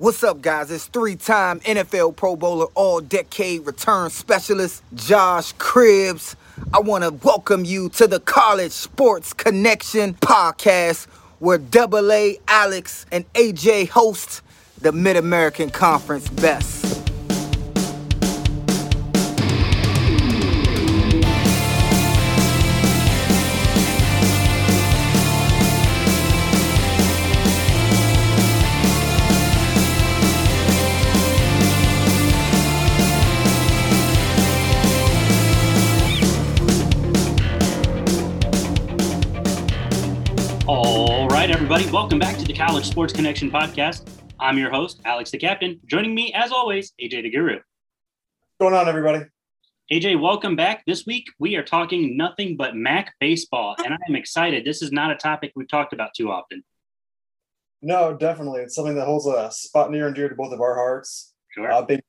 What's up, guys? It's three time NFL Pro Bowler, all decade return specialist, Josh Cribbs. I want to welcome you to the College Sports Connection podcast, where Double A, Alex, and AJ host the Mid American Conference best. Everybody, welcome back to the College Sports Connection podcast. I'm your host, Alex the Captain. Joining me, as always, AJ the Guru. What's going on, everybody? AJ, welcome back. This week, we are talking nothing but MAC baseball, and I'm excited. This is not a topic we've talked about too often. No, definitely. It's something that holds a spot near and dear to both of our hearts. Sure. Uh, big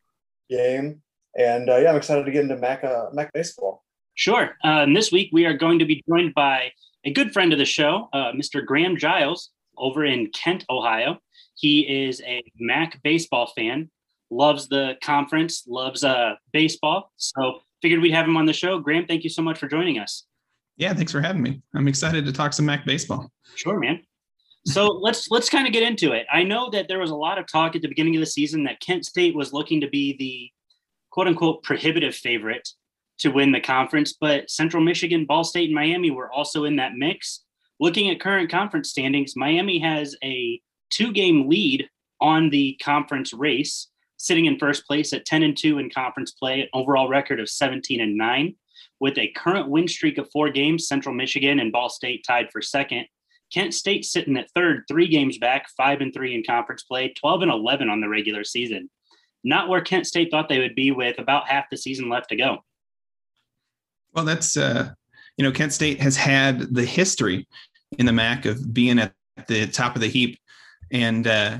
game. And uh, yeah, I'm excited to get into Mac, uh, Mac baseball. Sure. Uh, and this week, we are going to be joined by a good friend of the show, uh, Mr. Graham Giles, over in Kent, Ohio. He is a MAC baseball fan, loves the conference, loves uh, baseball. So figured we'd have him on the show. Graham, thank you so much for joining us. Yeah, thanks for having me. I'm excited to talk some MAC baseball. Sure, man. So let's let's kind of get into it. I know that there was a lot of talk at the beginning of the season that Kent State was looking to be the quote unquote prohibitive favorite to win the conference, but Central Michigan, Ball State, and Miami were also in that mix. Looking at current conference standings, Miami has a two game lead on the conference race, sitting in first place at 10 and 2 in conference play, an overall record of 17 and 9. With a current win streak of four games, Central Michigan and Ball State tied for second. Kent State sitting at third, three games back, five and three in conference play, 12 and 11 on the regular season. Not where Kent State thought they would be with about half the season left to go. Well, that's uh, you know, Kent State has had the history in the MAC of being at the top of the heap, and uh,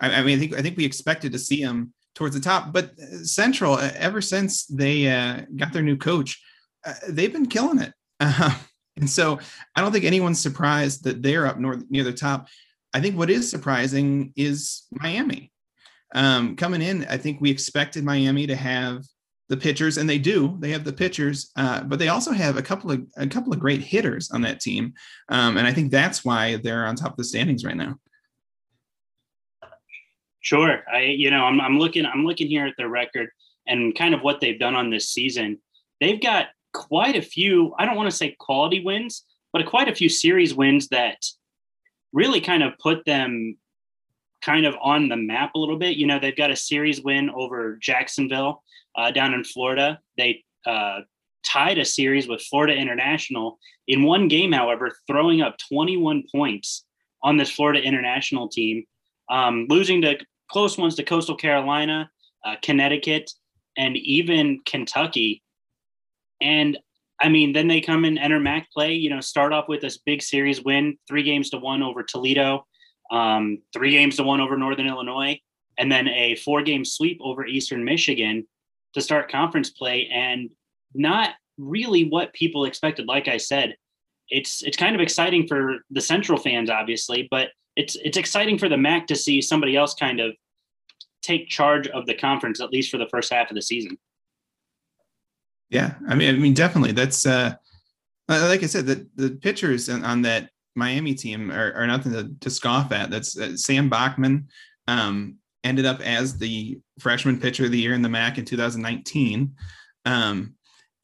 I, I mean, I think I think we expected to see them towards the top, but Central, uh, ever since they uh, got their new coach, uh, they've been killing it, uh, and so I don't think anyone's surprised that they're up north near the top. I think what is surprising is Miami. Um, coming in, I think we expected Miami to have the pitchers, and they do. They have the pitchers, uh, but they also have a couple of a couple of great hitters on that team, um, and I think that's why they're on top of the standings right now. Sure, I you know I'm I'm looking I'm looking here at their record and kind of what they've done on this season. They've got quite a few. I don't want to say quality wins, but quite a few series wins that really kind of put them kind of on the map a little bit. You know, they've got a series win over Jacksonville uh, down in Florida. They uh, tied a series with Florida International in one game, however, throwing up 21 points on this Florida International team, um, losing to close ones to Coastal Carolina, uh, Connecticut, and even Kentucky. And I mean, then they come and enter MAC play, you know, start off with this big series win, three games to one over Toledo, um, three games to one over Northern Illinois, and then a four game sweep over Eastern Michigan to start conference play and not really what people expected. Like i said it's it's kind of exciting for the central fans obviously but it's it's exciting for the mac to see somebody else kind of take charge of the conference at least for the first half of the season. Yeah i mean i mean definitely. That's uh like i said the the pitchers on, that miami team are, are nothing to, to scoff at. That's uh, sam bachman um ended up as the freshman pitcher of the year in the MAC in 2019. Um,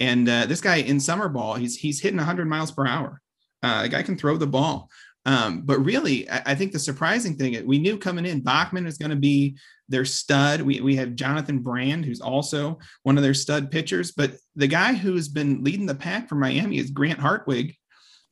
and uh, this guy in summer ball, he's he's hitting 100 miles per hour. Uh, guy can throw the ball. Um, but really, I, I, think the surprising thing we knew coming in, Bachman is going to be their stud. We we have Jonathan Brand, who's also one of their stud pitchers. But the guy who's been leading the pack for Miami is Grant Hartwig,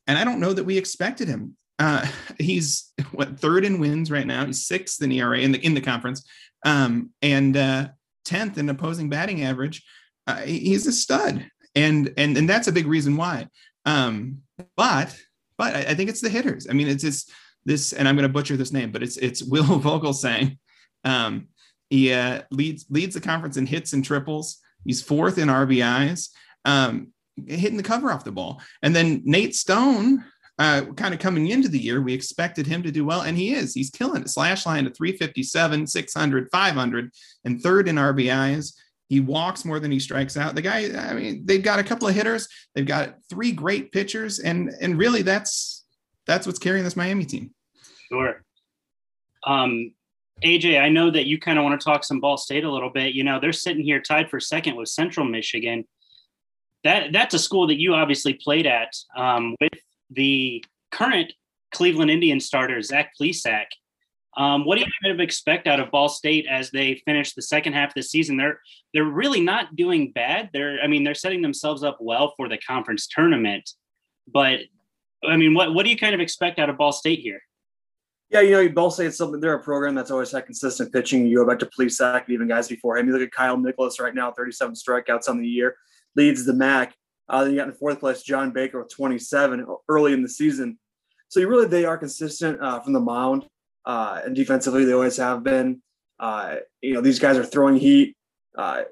and I don't know that we expected him. Uh, he's what third in wins right now. He's sixth in ERA in the in the conference, um, and uh, tenth in opposing batting average. Uh, he's a stud, and and and that's a big reason why. Um, but but I, I, think it's the hitters. I mean, it's this this, and I'm going to butcher this name, but it's it's Will Vogelsang. Um, he uh, leads leads the conference in hits and triples. He's fourth in RBIs, um, hitting the cover off the ball. And then Nate Stone uh, kind of coming into the year, we expected him to do well, and he is. He's killing it. Slash line to 357, 600, 500, and third in RBIs. He walks more than he strikes out. The guy, I mean, they've got a couple of hitters, they've got three great pitchers, and and really that's that's what's carrying this Miami team. Sure. Um, AJ, I know that you kind of want to talk some Ball State a little bit. You know, they're sitting here tied for second with Central Michigan. That that's a school that you obviously played at um, with the current Cleveland Indians starter Zach Plesac. Um, what do you kind of expect out of Ball State as they finish the second half of the season? They're they're really not doing bad. They're I mean they're setting themselves up well for the conference tournament. But I mean, what what do you kind of expect out of Ball State here? Yeah, you know, you Ball State's something. They're a program that's always had consistent pitching. You go back to Plesac, even guys before him. You look at Kyle Nicholas right now, 37 strikeouts on the year, leads the MAC. Uh, then you got in fourth place John Baker with 27 early in the season. So you really they are consistent uh, from the mound uh, and defensively they always have been. Uh, you know these guys are throwing heat. Uh,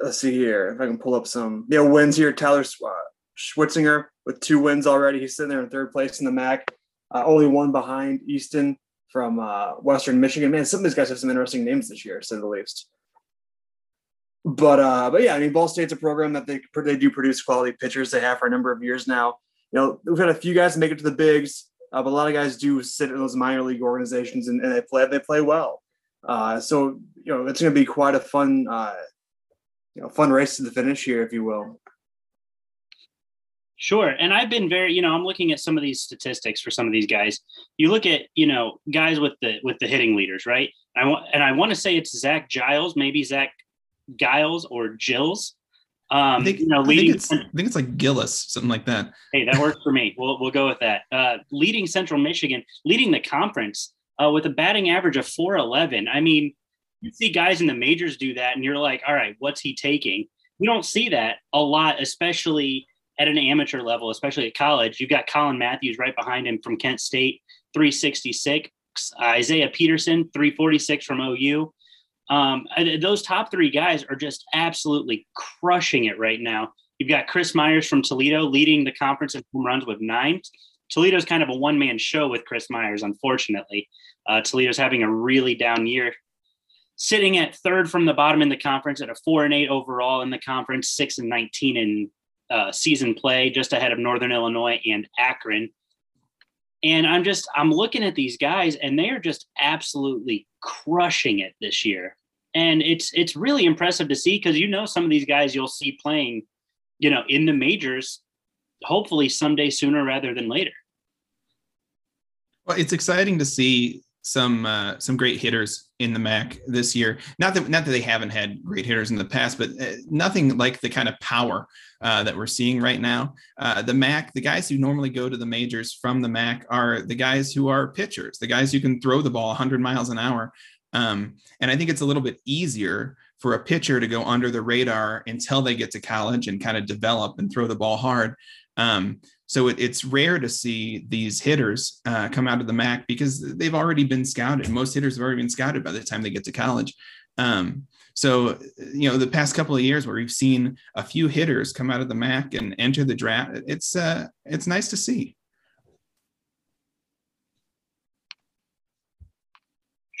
let's see here if I can pull up some know wins here. Tyler uh, Schwitzinger with two wins already. He's sitting there in third place in the MAC, only one behind Easton from Western Michigan. Man, some of these guys have some interesting names this year, to say the least. But uh, but yeah, I mean, Ball State's a program that they they do produce quality pitchers. They have for a number of years now. You know, we've had a few guys make it to the bigs. Uh, but a lot of guys do sit in those minor league organizations and, and they play they play well. Uh, so you know it's going to be quite a fun uh, you know fun race to the finish here, if you will. Sure. And I've been very, you know, I'm looking at some of these statistics for some of these guys. You look at, you know, guys with the with the hitting leaders, right? I want and I want to say it's Zach Giles, maybe Zach Giles or Gills. Um, I think, you know, leading, I think, I think, it's, like Gillis, something like that. Hey, that works for me. We'll we'll go with that. Uh, leading Central Michigan, leading the conference uh, with a batting average of 411. I mean, you see guys in the majors do that, and you're like, all right, what's he taking? You don't see that a lot, especially at an amateur level, especially at college. You've got Colin Matthews right behind him from Kent State, 366. Isaiah Peterson, 346 from OU. Um, those top three guys are just absolutely crushing it right now. You've got Chris Myers from Toledo leading the conference in home runs with nine. Toledo's kind of a one man show with Chris Myers, unfortunately. Uh, Toledo's having a really down year, sitting at third from the bottom in the conference at a four and eight overall in the conference, six and 19 in uh, season play, just ahead of Northern Illinois and Akron. And I'm just, I'm looking at these guys and they are just absolutely crushing it this year and it's it's really impressive to see because you know some of these guys you'll see playing, you know, in the majors, hopefully someday sooner rather than later. Well, it's exciting to see some uh, some great hitters in the MAC this year. Not that not that they haven't had great hitters in the past, but uh, nothing like the kind of power uh, that we're seeing right now. Uh, the MAC, the guys who normally go to the majors from the MAC are the guys who are pitchers, the guys who can throw the ball 100 miles an hour. Um, and I think it's a little bit easier for a pitcher to go under the radar until they get to college and kind of develop and throw the ball hard. Um, so it, it's rare to see these hitters uh, come out of the MAC because they've already been scouted. Most hitters have already been scouted by the time they get to college. Um, so, you know, the past couple of years where we've seen a few hitters come out of the MAC and enter the draft, it's uh, it's nice to see.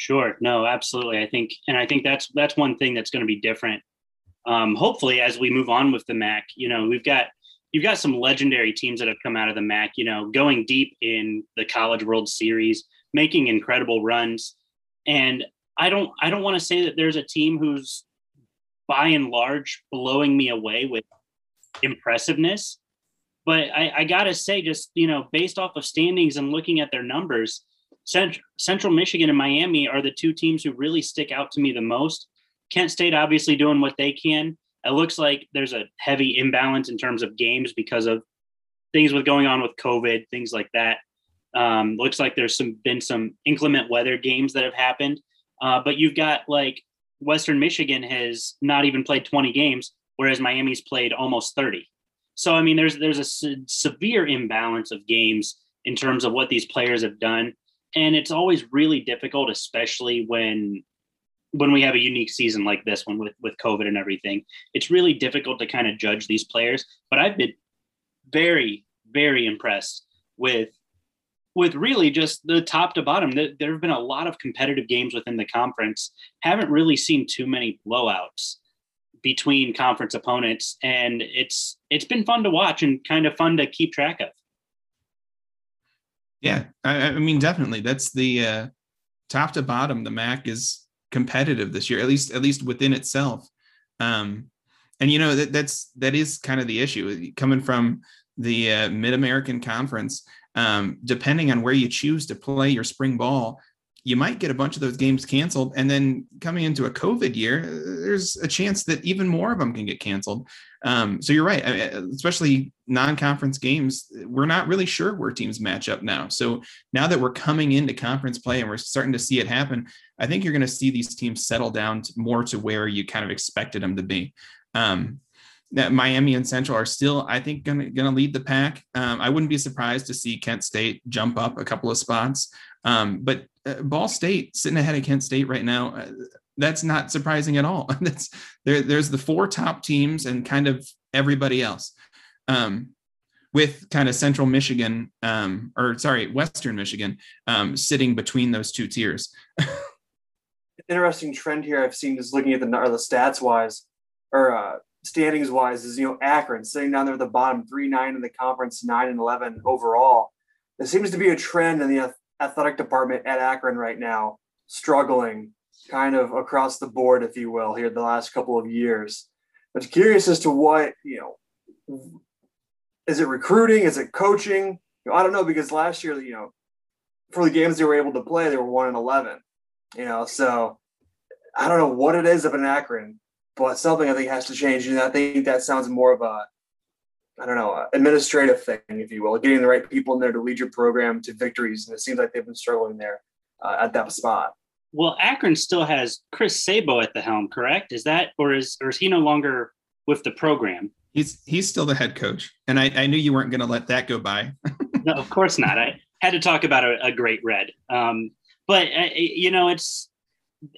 Sure. No, absolutely. I think, and I think that's that's one thing that's going to be different. Um, hopefully, as we move on with the MAC, you know, we've got you've got some legendary teams that have come out of the MAC. You know, going deep in the College World Series, making incredible runs, and I don't I don't want to say that there's a team who's by and large blowing me away with impressiveness, but I, I gotta say, just you know, based off of standings and looking at their numbers Central, Central Michigan and Miami are the two teams who really stick out to me the most. Kent State obviously doing what they can. It looks like there's a heavy imbalance in terms of games because of things with going on with COVID, things like that. Um, looks like there's some been some inclement weather games that have happened, uh, but you've got like Western Michigan has not even played 20 games, whereas Miami's played almost 30. So I mean, there's there's a se- severe imbalance of games in terms of what these players have done and it's always really difficult especially when when we have a unique season like this one with with covid and everything it's really difficult to kind of judge these players but i've been very very impressed with with really just the top to bottom. There have been a lot of competitive games within the conference. Haven't really seen too many blowouts between conference opponents, and it's it's been fun to watch and kind of fun to keep track of. Yeah, I, I mean, definitely. That's the uh, top to bottom. The MAC is competitive this year, at least at least within itself. Um, and you know that that's that is kind of the issue coming from the uh, Mid American Conference. Um, depending on where you choose to play your spring ball, you might get a bunch of those games canceled. And then coming into a COVID year, there's a chance that even more of them can get canceled. Um, so you're right, especially non-conference games. We're not really sure where teams match up now. So now that we're coming into conference play and we're starting to see it happen, I think you're going to see these teams settle down to more to where you kind of expected them to be. Um, that Miami and Central are still, I think, going to lead the pack. Um, I wouldn't be surprised to see Kent State jump up a couple of spots. Um, but uh, Ball State sitting ahead of Kent State right now, uh, that's not surprising at all. that's there. There's the four top teams and kind of everybody else. Um, with kind of Central Michigan, um, or sorry, Western Michigan, um, sitting between those two tiers. Interesting trend here I've seen just looking at the the stats wise, or uh, standings wise, is you know Akron sitting down there at the bottom, three nine in the conference, nine and eleven overall. There seems to be a trend in the athletic department at Akron right now, struggling kind of across the board, if you will, here the last couple of years. But curious as to what, you know, is it recruiting? Is it coaching? You know, I don't know because last year, you know, for the games they were able to play, they were one and eleven. You know, so I don't know what it is of an Akron, but something I think has to change. And I think that sounds more of a I don't know, administrative thing, if you will, getting the right people in there to lead your program to victories. And it seems like they've been struggling there uh, at that spot. Well, Akron still has Chris Sabo at the helm, correct? Is that, or is, or is he no longer with the program? He's he's still the head coach, and I, I knew you weren't going to let that go by. no, of course not. I had to talk about a, a great red, um, but uh, you know it's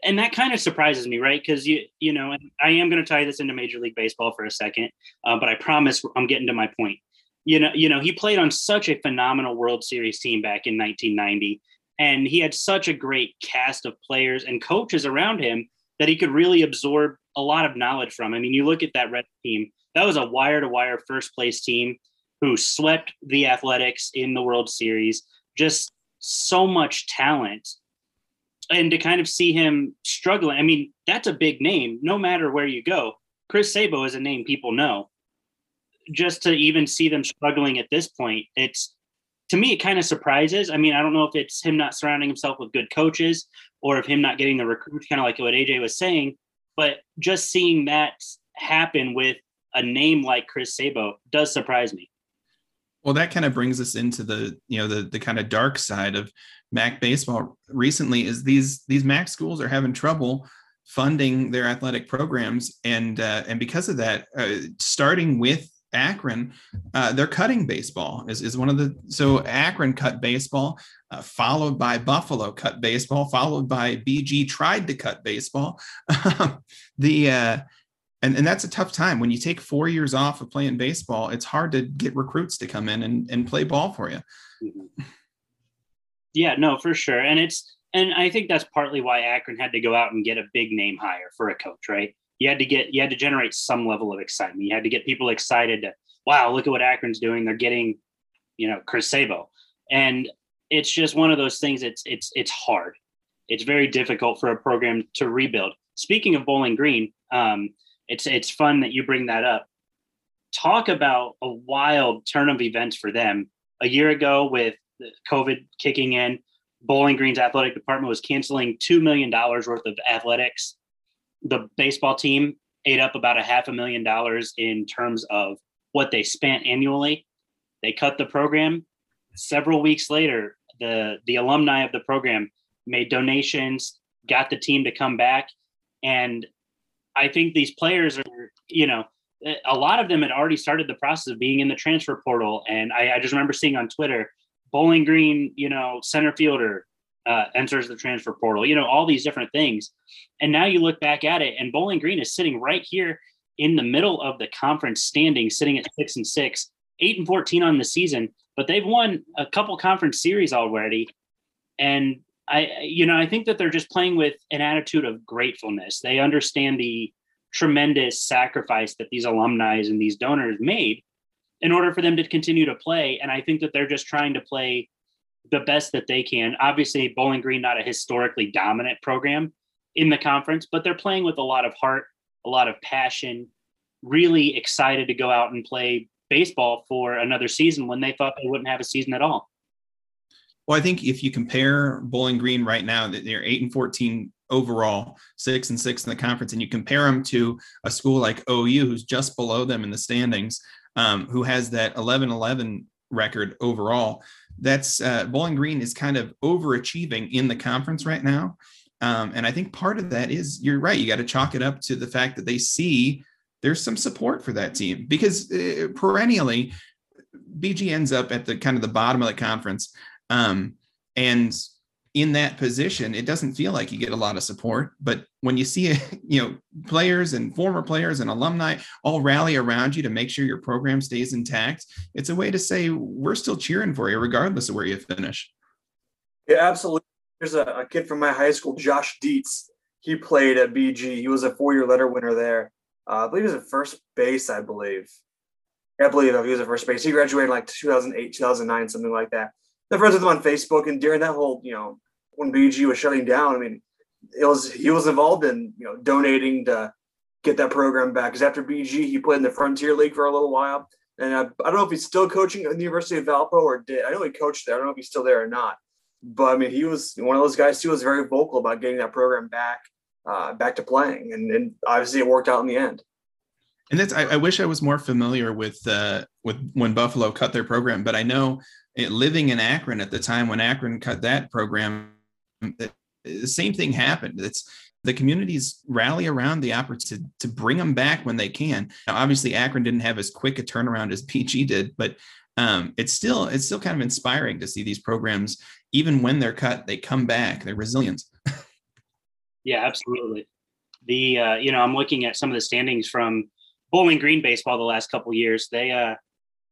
and that kind of surprises me, right? Because you you know, I am going to tie this into Major League Baseball for a second, uh, but I promise I'm getting to my point. You know, you know, he played on such a phenomenal World Series team back in 1990, and he had such a great cast of players and coaches around him that he could really absorb a lot of knowledge from. I mean, you look at that Red team; that was a wire-to-wire first place team who swept the Athletics in the World Series. Just so much talent and to kind of see him struggling. I mean, that's a big name, no matter where you go. Chris Sabo is a name people know. Just to even see them struggling at this point, it's to me, it kind of surprises. I mean, I don't know if it's him not surrounding himself with good coaches or if him not getting the recruits, kind of like what AJ was saying. But just seeing that happen with a name like Chris Sabo does surprise me. Well, that kind of brings us into the you know the the kind of dark side of MAC baseball recently is these these MAC schools are having trouble funding their athletic programs, and uh, and because of that, uh, starting with Akron, uh, they're cutting baseball is, is one of the so Akron cut baseball, uh, followed by Buffalo cut baseball, followed by BG tried to cut baseball. the uh, and, and that's a tough time when you take four years off of playing baseball. It's hard to get recruits to come in and, and play ball for you. Mm-hmm. Yeah, no, for sure. And it's and I think that's partly why Akron had to go out and get a big name hire for a coach, right? You had to get you had to generate some level of excitement. You had to get people excited to, wow, look at what Akron's doing. They're getting, you know, Chris Sabo. And it's just one of those things it's it's it's hard. It's very difficult for a program to rebuild. Speaking of Bowling Green, um, it's it's fun that you bring that up. Talk about a wild turn of events for them. A year ago, with COVID kicking in, Bowling Green's athletic department was canceling $2 million worth of athletics. The baseball team ate up about a half a million dollars in terms of what they spent annually. They cut the program. Several weeks later, the, the alumni of the program made donations, got the team to come back. And I think these players are, you know, a lot of them had already started the process of being in the transfer portal. And I, I just remember seeing on Twitter, Bowling Green, you know, center fielder uh, enters the transfer portal, you know, all these different things. And now you look back at it, and Bowling Green is sitting right here in the middle of the conference standing, sitting at six and six, eight and 14 on the season. but they've won a couple conference series already. And I, you know, I think that they're just playing with an attitude of gratefulness. They understand the tremendous sacrifice that these alumni and these donors made in order for them to continue to play. And I think that they're just trying to play the best that they can. Obviously, Bowling Green not a historically dominant program in the conference, but they're playing with a lot of heart, a lot of passion, really excited to go out and play baseball for another season when they thought they wouldn't have a season at all. Well, I think if you compare Bowling Green right now, that they're eight and fourteen overall, six and six in the conference, and you compare them to a school like OU, who's just below them in the standings, um, who has that 11-11 record overall. That's uh, Bowling Green is kind of overachieving in the conference right now. Um, and I think part of that is you're right. You got to chalk it up to the fact that they see there's some support for that team because uh, perennially BG ends up at the kind of the bottom of the conference. Um, and in that position, it doesn't feel like you get a lot of support. But when you see, you know, players and former players and alumni all rally around you to make sure your program stays intact, it's a way to say we're still cheering for you, regardless of where you finish. Yeah, absolutely. There's a, a kid from my high school, Josh Dietz. He played at BG. He was a four-year letter winner there. Uh, I believe he was at first base. I believe. I believe he was at first base. He graduated like 2008, 2009, something like that. I'm friends with him on Facebook, and during that whole, you know, when BG was shutting down, I mean, it was he was involved in you know donating to get that program back. Because after BG, he played in the Frontier League for a little while, and I, I don't know if he's still coaching at the University of Valpo or did. I know he coached there. I don't know if he's still there or not. But I mean, he was one of those guys too. Was very vocal about getting that program back, uh, back to playing, and, and obviously it worked out in the end. And that's I, I wish I was more familiar with uh, with when Buffalo cut their program, but I know it, living in Akron at the time when Akron cut that program, the same thing happened. It's the communities rally around the opportunity to, to bring them back when they can. Now, obviously, Akron didn't have as quick a turnaround as BG did, but um, it's still it's still kind of inspiring to see these programs, even when they're cut, they come back. They're resilient. yeah, absolutely. The uh, you know I'm looking at some of the standings from Bowling Green baseball the last couple years. They uh,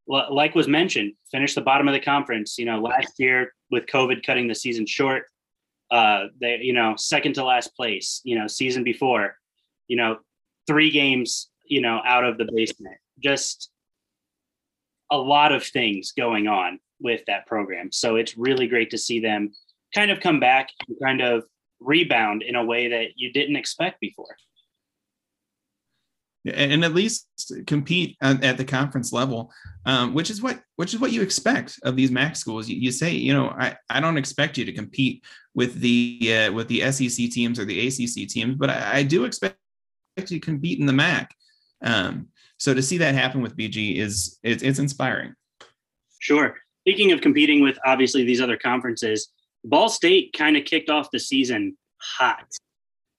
like was mentioned, finished the bottom of the conference. You know, last year with COVID cutting the season short, uh, they you know second to last place. You know, season before, you know, three games you know out of the basement. Just a lot of things going on with that program. So it's really great to see them kind of come back and kind of rebound in a way that you didn't expect before and at least compete at the conference level, um, which is what which is what you expect of these MAC schools. You, you, say, you know, I, I don't expect you to compete with the uh, with the SEC teams or the ACC teams, but I, I do expect you to compete in the MAC. Um, so to see that happen with BG is it's, it's inspiring. Sure. Speaking of competing with obviously these other conferences, Ball State kind of kicked off the season hot,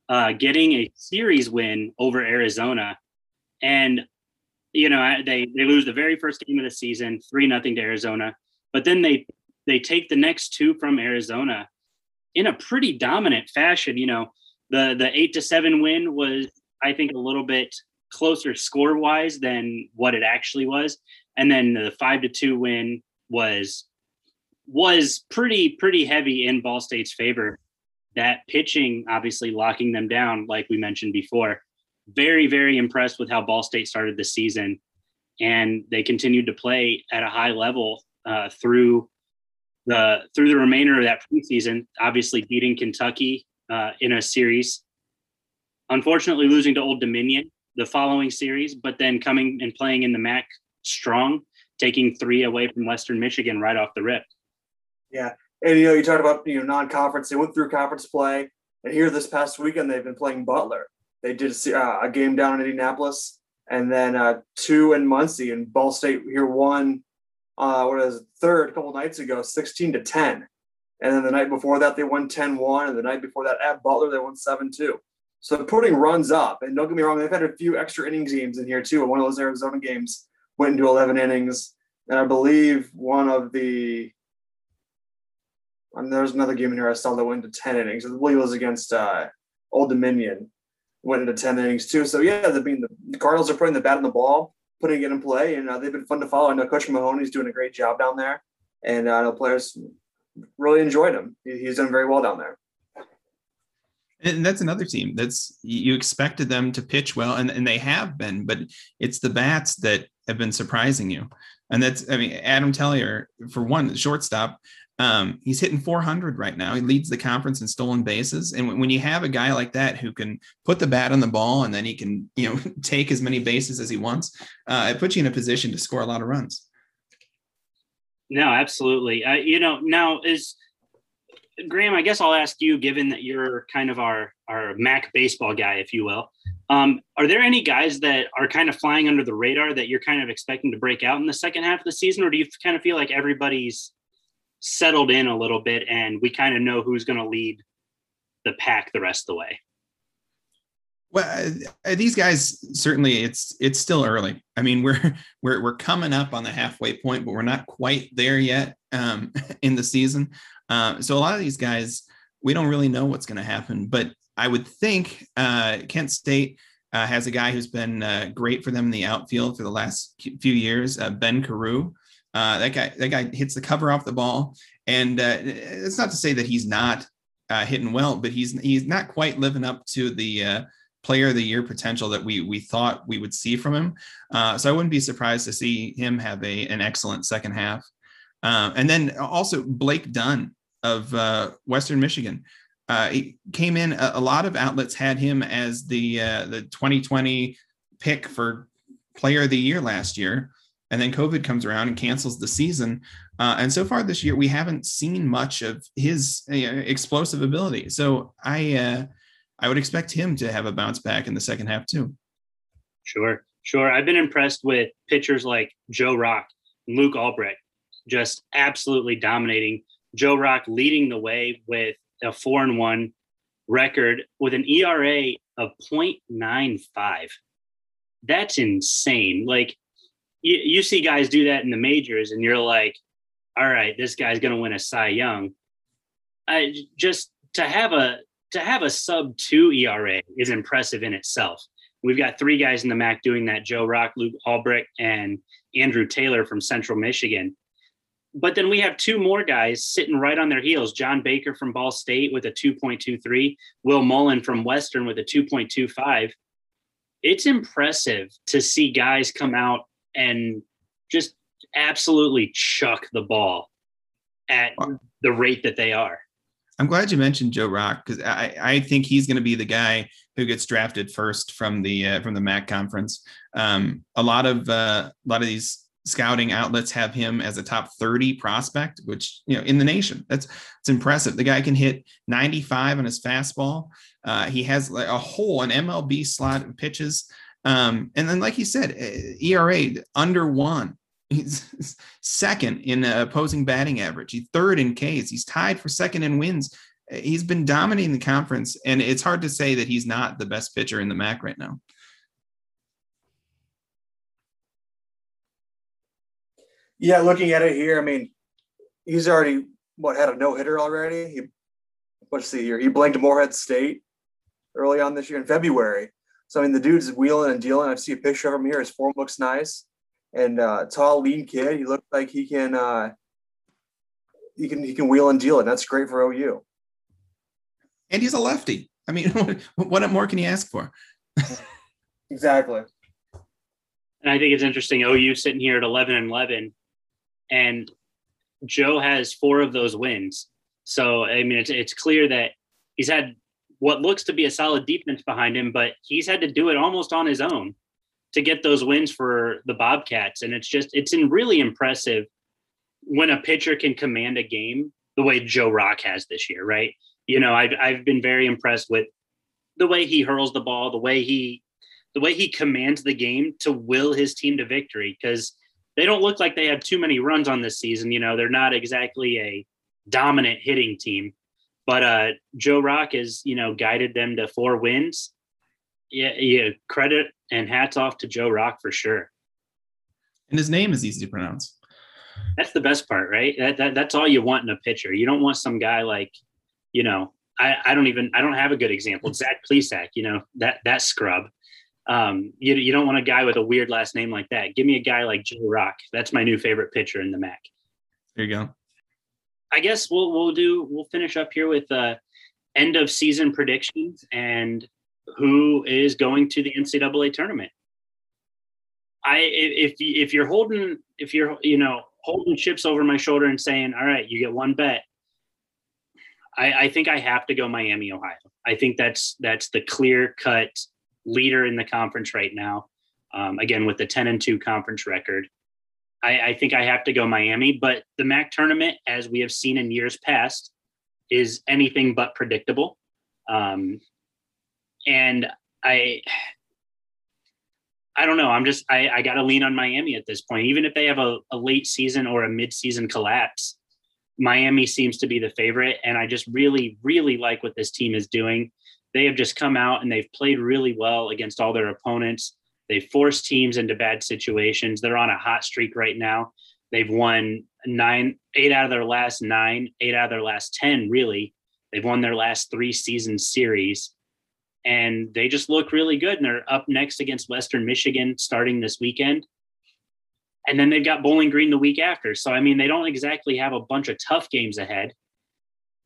uh, getting a series win over Arizona and you know they they lose the very first game of the season, three nothing to Arizona, but then they they take the next two from Arizona in a pretty dominant fashion. You know, the the eight to seven win was I think a little bit closer score wise than what it actually was, and then the five to two win was was pretty pretty heavy in Ball State's favor. That pitching obviously locking them down, like we mentioned before very, very impressed with how Ball State started the season. And they continued to play at a high level uh, through the through the remainder of that preseason. Obviously, beating Kentucky uh, in a series, unfortunately losing to Old Dominion the following series, but then coming and playing in the MAC strong, taking three away from Western Michigan right off the rip. Yeah, and you know you talked about you know non-conference. They went through conference play, and here this past weekend they've been playing Butler. They did a, uh, a game down in Indianapolis, and then uh, two in Muncie. And Ball State here won. Uh, what is it, third a couple nights ago, sixteen to ten. And then the night before that, they won 10-1. And the night before that, at Butler, they won 7-2. So putting runs up. And don't get me wrong, they've had a few extra innings games in here too. One of those Arizona games went into 11 innings. And I believe one of the and there's another game in here I saw that went into 10 innings. I believe it was against uh, Old Dominion went into 10 innings too. So yeah, the, being the Cardinals are putting the bat on the ball, putting it in play, and uh, they've been fun to follow. I know Coach Maloney's doing a great job down there. and uh, the players really enjoyed him. He's done very well down there. And that's another team that's you expected them to pitch well, and, and they have been, but it's the bats that have been surprising you. And that's, I mean, Adam Tellier, for one, shortstop, um, he's hitting 400 right now. He leads the conference in stolen bases. And when you have a guy like that who can put the bat on the ball and then he can, you know, take as many bases as he wants, uh, it puts you in a position to score a lot of runs. No, absolutely. Uh, you know, now is Graham. I guess I'll ask you, given that you're kind of our our Mac baseball guy, if you will. Um, are there any guys that are kind of flying under the radar that you're kind of expecting to break out in the second half of the season, or do you kind of feel like everybody's settled in a little bit and we kind of know who's going to lead the pack the rest of the way? Well, uh, these guys certainly it's it's still early. I mean, we're we're we're coming up on the halfway point, but we're not quite there yet um, in the season. Uh, so a lot of these guys, we don't really know what's going to happen. But I would think uh, Kent State uh, has a guy who's been uh, great for them in the outfield for the last few years, uh, Ben Carew. That guy that guy hits the cover off the ball, and it's not to say that he's not hitting well, but he's he's not quite living up to the player of the year potential that we we thought we would see from him. Uh, so I wouldn't be surprised to see him have a an excellent second half. Uh, and then also Blake Dunn of uh, Western Michigan. Uh, he came in. A, a, lot of outlets had him as the uh, the 2020 pick for player of the year last year. And then COVID comes around and cancels the season. Uh, and so far this year, we haven't seen much of his explosive ability. So I I would expect him to have a bounce back in the second half too. Sure, sure. I've been impressed with pitchers like Joe Rock, Luke Albright, just absolutely dominating. Joe Rock leading the way with a four and one record with an ERA of 0.95. That's insane. Like you, you see guys do that in the majors, and you're like, all right, this guy's going to win a Cy Young. I just to have a to have a sub two ERA is impressive in itself. We've got three guys in the MAC doing that: Joe Rock, Luke Albright, and Andrew Taylor from Central Michigan. But then we have two more guys sitting right on their heels: John Baker from Ball State with a 2.23, Will Mullen from Western with a 2.25. It's impressive to see guys come out and just absolutely chuck the ball at the rate that they are. I'm glad you mentioned Joe Rock because I, I think he's going to be the guy who gets drafted first from the uh, from the MAC conference. Um, a lot of uh, a lot of these scouting outlets have him as a top 30 prospect, which you know in the nation. That's it's impressive. The guy can hit 95 on his fastball. Uh, he has like a whole an MLB slot of pitches. Um, and then, like you said, uh, ERA under one. He's second in opposing batting average. He's third in Ks. He's tied for second in wins. He's been dominating the conference, and it's hard to say that he's not the best pitcher in the MAC right now. Yeah, looking at it here, I mean, he's already what had a no hitter already. He let's see here, he blanked Morehead State early on this year in February. So I mean, the dude's wheeling and dealing. I see a picture of him here. His form looks nice and uh, tall, lean kid. He looks like he can uh, he can he can wheel and deal, and that's great for OU. And he's a lefty. I mean, what more can you ask for? exactly. And I think it's interesting. OU sitting here at eleven and eleven, and Joe has four of those wins. So I mean, it's it's clear that he's had what looks to be a solid defense behind him, but he's had to do it almost on his own to get those wins for the Bobcats. And it's just, it's in really impressive when a pitcher can command a game the way Joe Rock has this year, right? You know, I've, I've been very impressed with the way he hurls the ball, the way he, the way he commands the game to will his team to victory. Cause they don't look like they have too many runs on this season. You know, they're not exactly a dominant hitting team, but uh, Joe Rock has, you know, guided them to four wins yeah, yeah. Credit and hats off to Joe Rock for sure. And his name is easy to pronounce. That's the best part, right? That, that that's all you want in a pitcher. You don't want some guy like, you know, I, I don't even I don't have a good example. Zach Plesac, you know, that that scrub. Um, you, you don't want a guy with a weird last name like that. Give me a guy like Joe Rock. That's my new favorite pitcher in the MAC. There you go. I guess we'll we'll do we'll finish up here with uh, end of season predictions and who is going to the NCAA tournament. I if if you're holding if you're you know holding chips over my shoulder and saying, all right, you get one bet. I, I think I have to go Miami, Ohio. I think that's that's the clear cut leader in the conference right now. Um, again, with the 10 and 2 conference record. I, I think I have to go Miami, but the MAC tournament, as we have seen in years past, is anything but predictable. Um, and I I don't know. I'm just I, I got to lean on Miami at this point. Even if they have a, a late season or a mid season collapse, Miami seems to be the favorite, and I just really really like what this team is doing. They have just come out and they've played really well against all their opponents. They've forced teams into bad situations. They're on a hot streak right now. They've won nine, eight out of their last nine, eight out of their last ten. Really, they've won their last three season series and they just look really good. And they're up next against Western Michigan starting this weekend. And then they've got Bowling Green the week after. So, I mean, they don't exactly have a bunch of tough games ahead,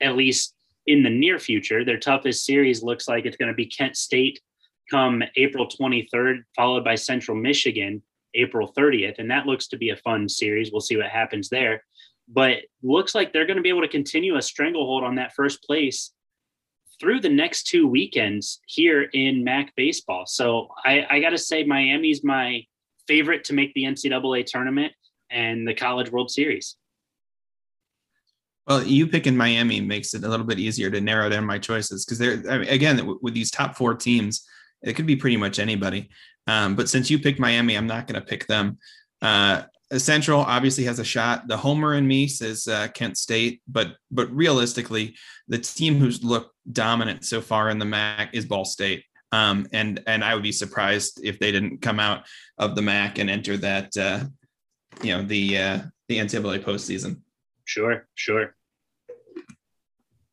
at least in the near future. Their toughest series looks like it's going to be Kent State come April 23rd, followed by Central Michigan April 30th. And that looks to be a fun series. We'll see what happens there. But looks like they're going to be able to continue a stranglehold on that first place through the next two weekends here in MAC baseball. So I, I got to say, Miami's my favorite to make the NCAA tournament and the College World Series. Well, you picking Miami makes it a little bit easier to narrow down my choices because they're I mean, again with these top four teams, it could be pretty much anybody. Um, but since you picked Miami, I'm not going to pick them. Uh, Central obviously has a shot. The homer in me says uh, Kent State, but but realistically, the team who's looked dominant so far in the MAC is Ball State. Um, and and I would be surprised if they didn't come out of the MAC and enter that uh, you know the uh, the NCAA postseason. Sure, sure.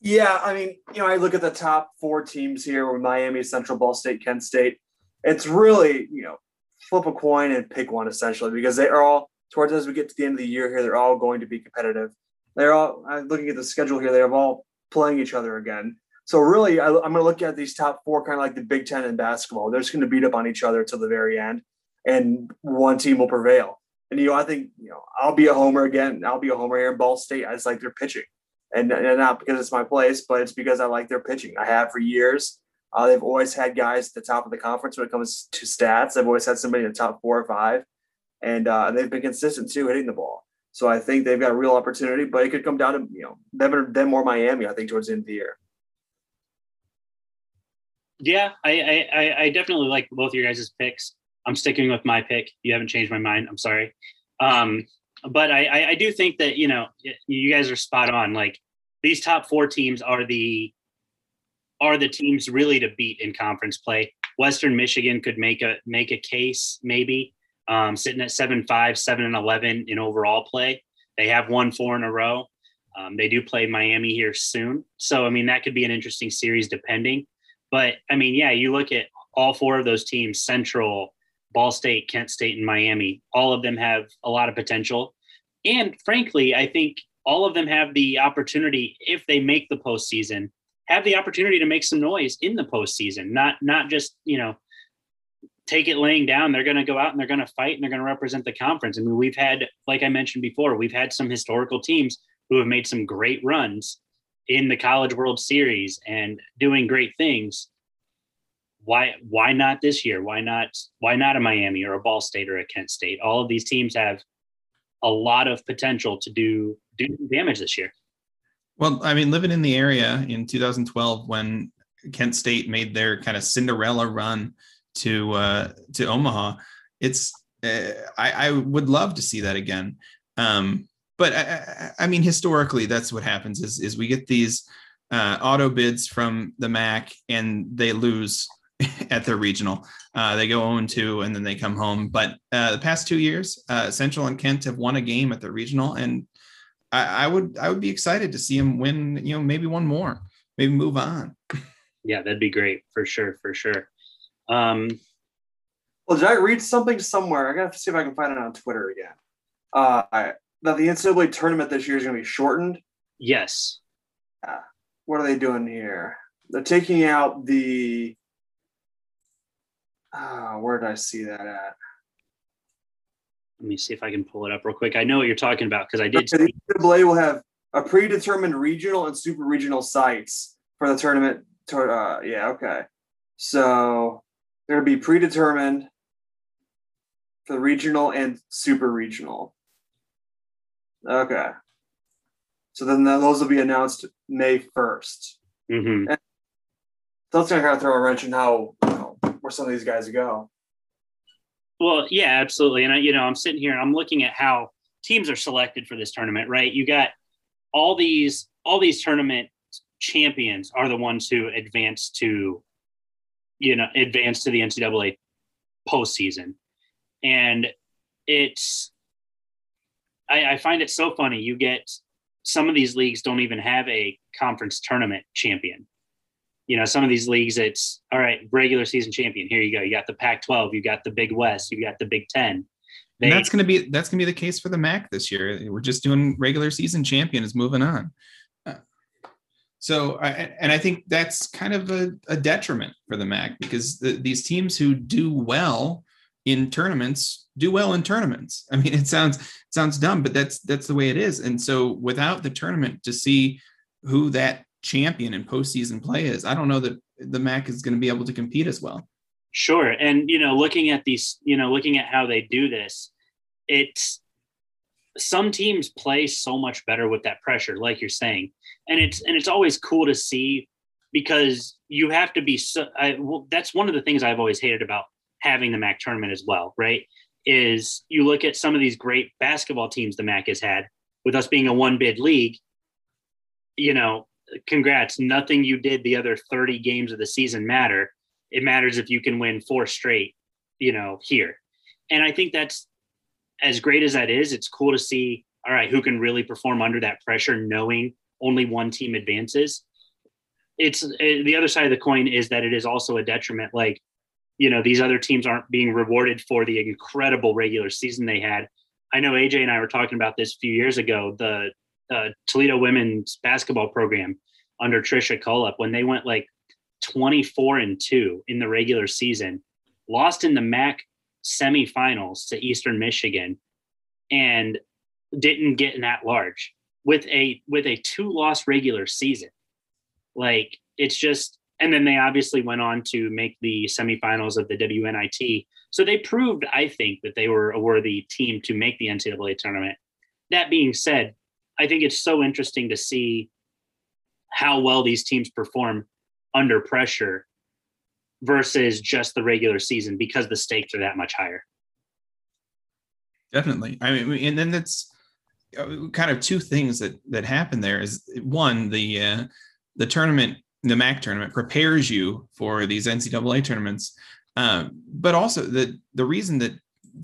Yeah, I mean, you know, I look at the top four teams here Miami, Central, Ball State, Kent State. It's really, you know, flip a coin and pick one essentially because they are all towards as we get to the end of the year here, they're all going to be competitive. They're all I'm looking at the schedule here, they're all playing each other again. So really, I, am going to look at these top four, kind of like the Big Ten in basketball. They're just going to beat up on each other till the very end, and one team will prevail. And you know, I think you know, I'll be a homer again. I'll be a homer here in Ball State. I just like their pitching, and, and not because it's my place, but it's because I like their pitching. I have for years. Uh, they've always had guys at the top of the conference when it comes to stats. They've always had somebody in the top four or five and uh, they've been consistent too hitting the ball. So I think they've got a real opportunity, but it could come down to you know them or them or Miami. I think towards the end of the year. Yeah, I I, I definitely like both of your guys' picks. I'm sticking with my pick. You haven't changed my mind. I'm sorry, um, but I, I do think that you know you guys are spot on. Like these top four teams are the are the teams really to beat in conference play. Western Michigan could make a make a case maybe um, sitting at seven five, seven and eleven in overall play. They have won four in a row. Um, they do play Miami here soon, so I mean that could be an interesting series depending. But I mean, yeah, you look at all four of those teams: Central, Ball State, Kent State, and Miami. All of them have a lot of potential, and frankly, I think all of them have the opportunity if they make the postseason, have the opportunity to make some noise in the postseason. Not not just you know take it laying down. They're going to go out and they're going to fight and they're going to represent the conference. I mean, we've had, like I mentioned before, we've had some historical teams who have made some great runs in the College World Series and doing great things. Why why not this year? Why not why not a Miami or a Ball State or a Kent State? All of these teams have a lot of potential to do do damage this year. Well, I mean, living in the area in 2012 when Kent State made their kind of Cinderella run to uh, to Omaha. It's uh, I, I would love to see that again. Um, but I, I, mean, historically, that's what happens is is we get these uh, auto bids from the MAC and they lose at their regional. Uh, they go 0 2 and then they come home. But uh, the past two years, uh, Central and Kent have won a game at the regional, and I, I, would I would be excited to see them win. You know, maybe one more, maybe move on. Yeah, that'd be great for sure, for sure. Um, well, did I read something somewhere? I gotta see if I can find it on Twitter again. Uh, that the NCAA tournament this year is going to be shortened. Yes. Uh, what are they doing here? They're taking out the. Uh, where did I see that at? Let me see if I can pull it up real quick. I know what you're talking about because I did. The NCAA will have a predetermined regional and super regional sites for the tournament. Uh, yeah, okay. So there'll be predetermined for the regional and super regional. Okay. So then those will be announced May 1st. Mm-hmm. And that's going to kind of throw a wrench in how, where some of these guys go. Well, yeah, absolutely. And I, you know, I'm sitting here and I'm looking at how teams are selected for this tournament, right? You got all these, all these tournament champions are the ones who advance to, you know, advance to the NCAA postseason. And it's, I, I find it so funny. You get some of these leagues don't even have a conference tournament champion. You know, some of these leagues, it's all right, regular season champion. Here you go. You got the Pac 12, you got the Big West, you got the Big 10. They, and that's going to be that's going to be the case for the MAC this year. We're just doing regular season champion is moving on. Uh, so, I, and I think that's kind of a, a detriment for the MAC because the, these teams who do well in tournaments do well in tournaments. I mean, it sounds it sounds dumb, but that's that's the way it is. And so, without the tournament to see who that champion in postseason play is, I don't know that the MAC is going to be able to compete as well. Sure, and you know, looking at these, you know, looking at how they do this, it's some teams play so much better with that pressure, like you're saying, and it's and it's always cool to see because you have to be so. I, well, that's one of the things I've always hated about having the MAC tournament as well, right? Is you look at some of these great basketball teams the MAC has had with us being a one bid league, you know, congrats. Nothing you did the other 30 games of the season matter. It matters if you can win four straight, you know, here. And I think that's as great as that is, it's cool to see, all right, who can really perform under that pressure, knowing only one team advances. It's eh, the other side of the coin is that it is also a detriment. Like you know these other teams aren't being rewarded for the incredible regular season they had. I know AJ and I were talking about this a few years ago. The uh, Toledo women's basketball program under Tricia Cullop when they went like 24 and two in the regular season, lost in the MAC semifinals to Eastern Michigan, and didn't get in that large with a with a two loss regular season. Like it's just and then they obviously went on to make the semifinals of the WNIT. So they proved, I think, that they were a worthy team to make the NCAA tournament. That being said, I think it's so interesting to see how well these teams perform under pressure versus just the regular season because the stakes are that much higher. Definitely. I mean, and then that's uh, kind of two things that that happen there is one the uh, the tournament the MAC tournament prepares you for these NCAA tournaments. Um, but also the the reason that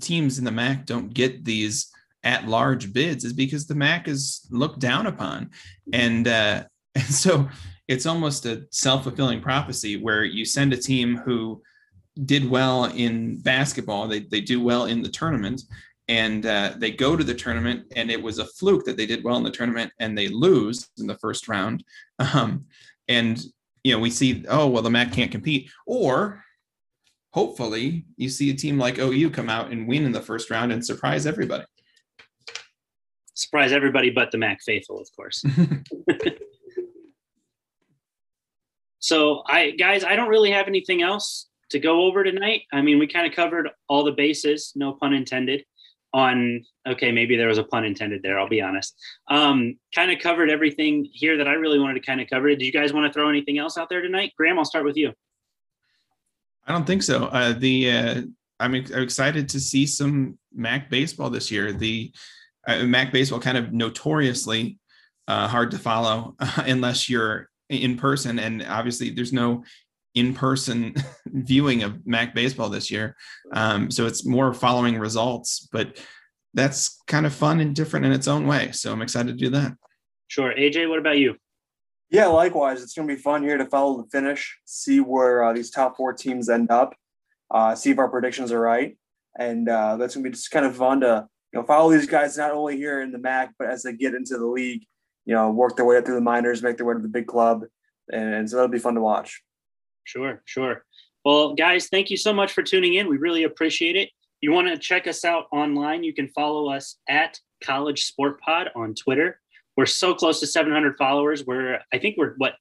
teams in the MAC don't get these at large bids is because the MAC is looked down upon, and uh, and so it's almost a self fulfilling prophecy where you send a team who did well in basketball, they they do well in the tournament, and uh, they go to the tournament, and it was a fluke that they did well in the tournament, and they lose in the first round. Um, and you know we see oh well the MAC can't compete, or hopefully you see a team like OU come out and win in the first round and surprise everybody. Surprise everybody but the MAC faithful, of course. so I guys, I don't really have anything else to go over tonight. I mean, we kind of covered all the bases, no pun intended on okay maybe there was a pun intended there i'll be honest. Um kind of covered everything here that i really wanted to kind of cover. Did you guys want to throw anything else out there tonight? Graham i'll start with you. I don't think so. Uh the uh i'm, I'm excited to see some mac baseball this year. The uh, mac baseball kind of notoriously uh, hard to follow uh, unless you're in person and obviously there's no in-person viewing of Mac baseball this year. Um, so it's more following results, but that's kind of fun and different in its own way. So I'm excited to do that. Sure. AJ, what about you? Yeah, likewise. It's going to be fun here to follow the finish, see where uh, these top four teams end up, uh, see if our predictions are right. And uh, that's going to be just kind of fun to you know, follow these guys not only here in the MAC, but as they get into the league, you know, work their way up through the minors, make their way to the big club. And so that'll be fun to watch. Sure, sure. Well, guys, thank you so much for tuning in. We really appreciate it. You want to check us out online, you can follow us at College Sport Pod on Twitter. We're so close to 700 followers. We're, I think we're what,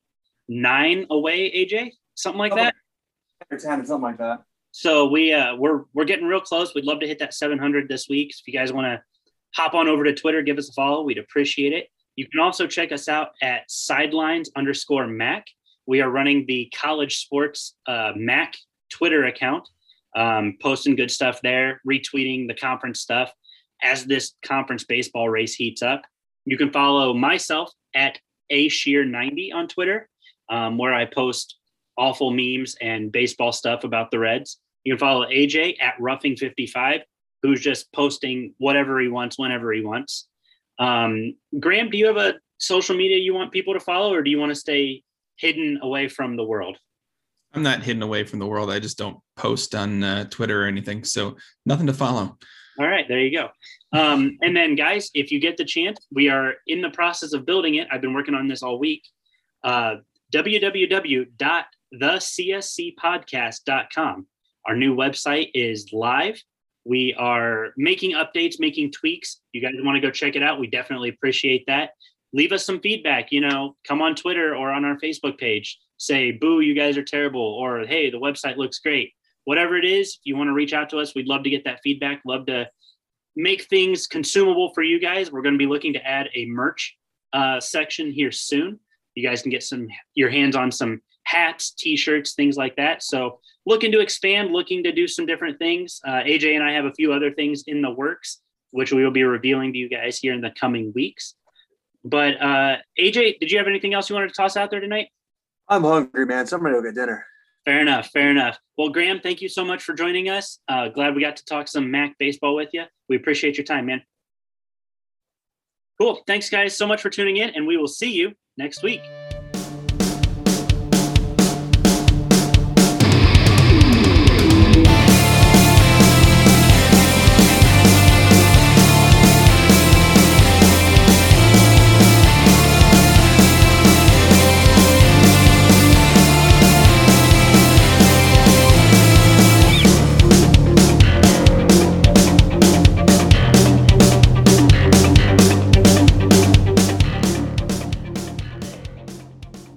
nine away, AJ? Something like that? Or 10, something like that. So we uh, we're we're getting real close. We'd love to hit that 700 this week. If you guys want to hop on over to Twitter, give us a follow. We'd appreciate it. You can also check us out at sidelines underscore Mac. We are running the college sports uh, Mac Twitter account, um, posting good stuff there, retweeting the conference stuff as this conference baseball race heats up. You can follow myself at a sheer 90 on Twitter, um, where I post awful memes and baseball stuff about the Reds. You can follow AJ at roughing55, who's just posting whatever he wants whenever he wants. Um, Graham, do you have a social media you want people to follow, or do you want to stay hidden away from the world? I'm not hidden away from the world. I just don't post on uh, Twitter or anything. So nothing to follow. All right, there you go. Um, and then, guys, if you get the chance, we are in the process of building it. I've been working on this all week. Uh, www.thecscpodcast.com. Our new website is live. We are making updates, making tweaks. You guys want to go check it out? We definitely appreciate that. Leave us some feedback. You know, come on Twitter or on our Facebook page. Say, boo, you guys are terrible, or hey, the website looks great. Whatever it is, if you want to reach out to us, we'd love to get that feedback. Love to make things consumable for you guys. We're going to be looking to add a merch uh, section here soon. You guys can get some your hands on some hats, t-shirts, things like that. So looking to expand, looking to do some different things. Uh, AJ and I have a few other things in the works, which we will be revealing to you guys here in the coming weeks. But uh, AJ, did you have anything else you wanted to toss out there tonight? I'm hungry, man. So I'm gonna go get dinner. Fair enough. Fair enough. Well, Graham, thank you so much for joining us. Uh, glad we got to talk some Mac baseball with you. We appreciate your time, man. Cool. Thanks, guys, so much for tuning in, and we will see you next week.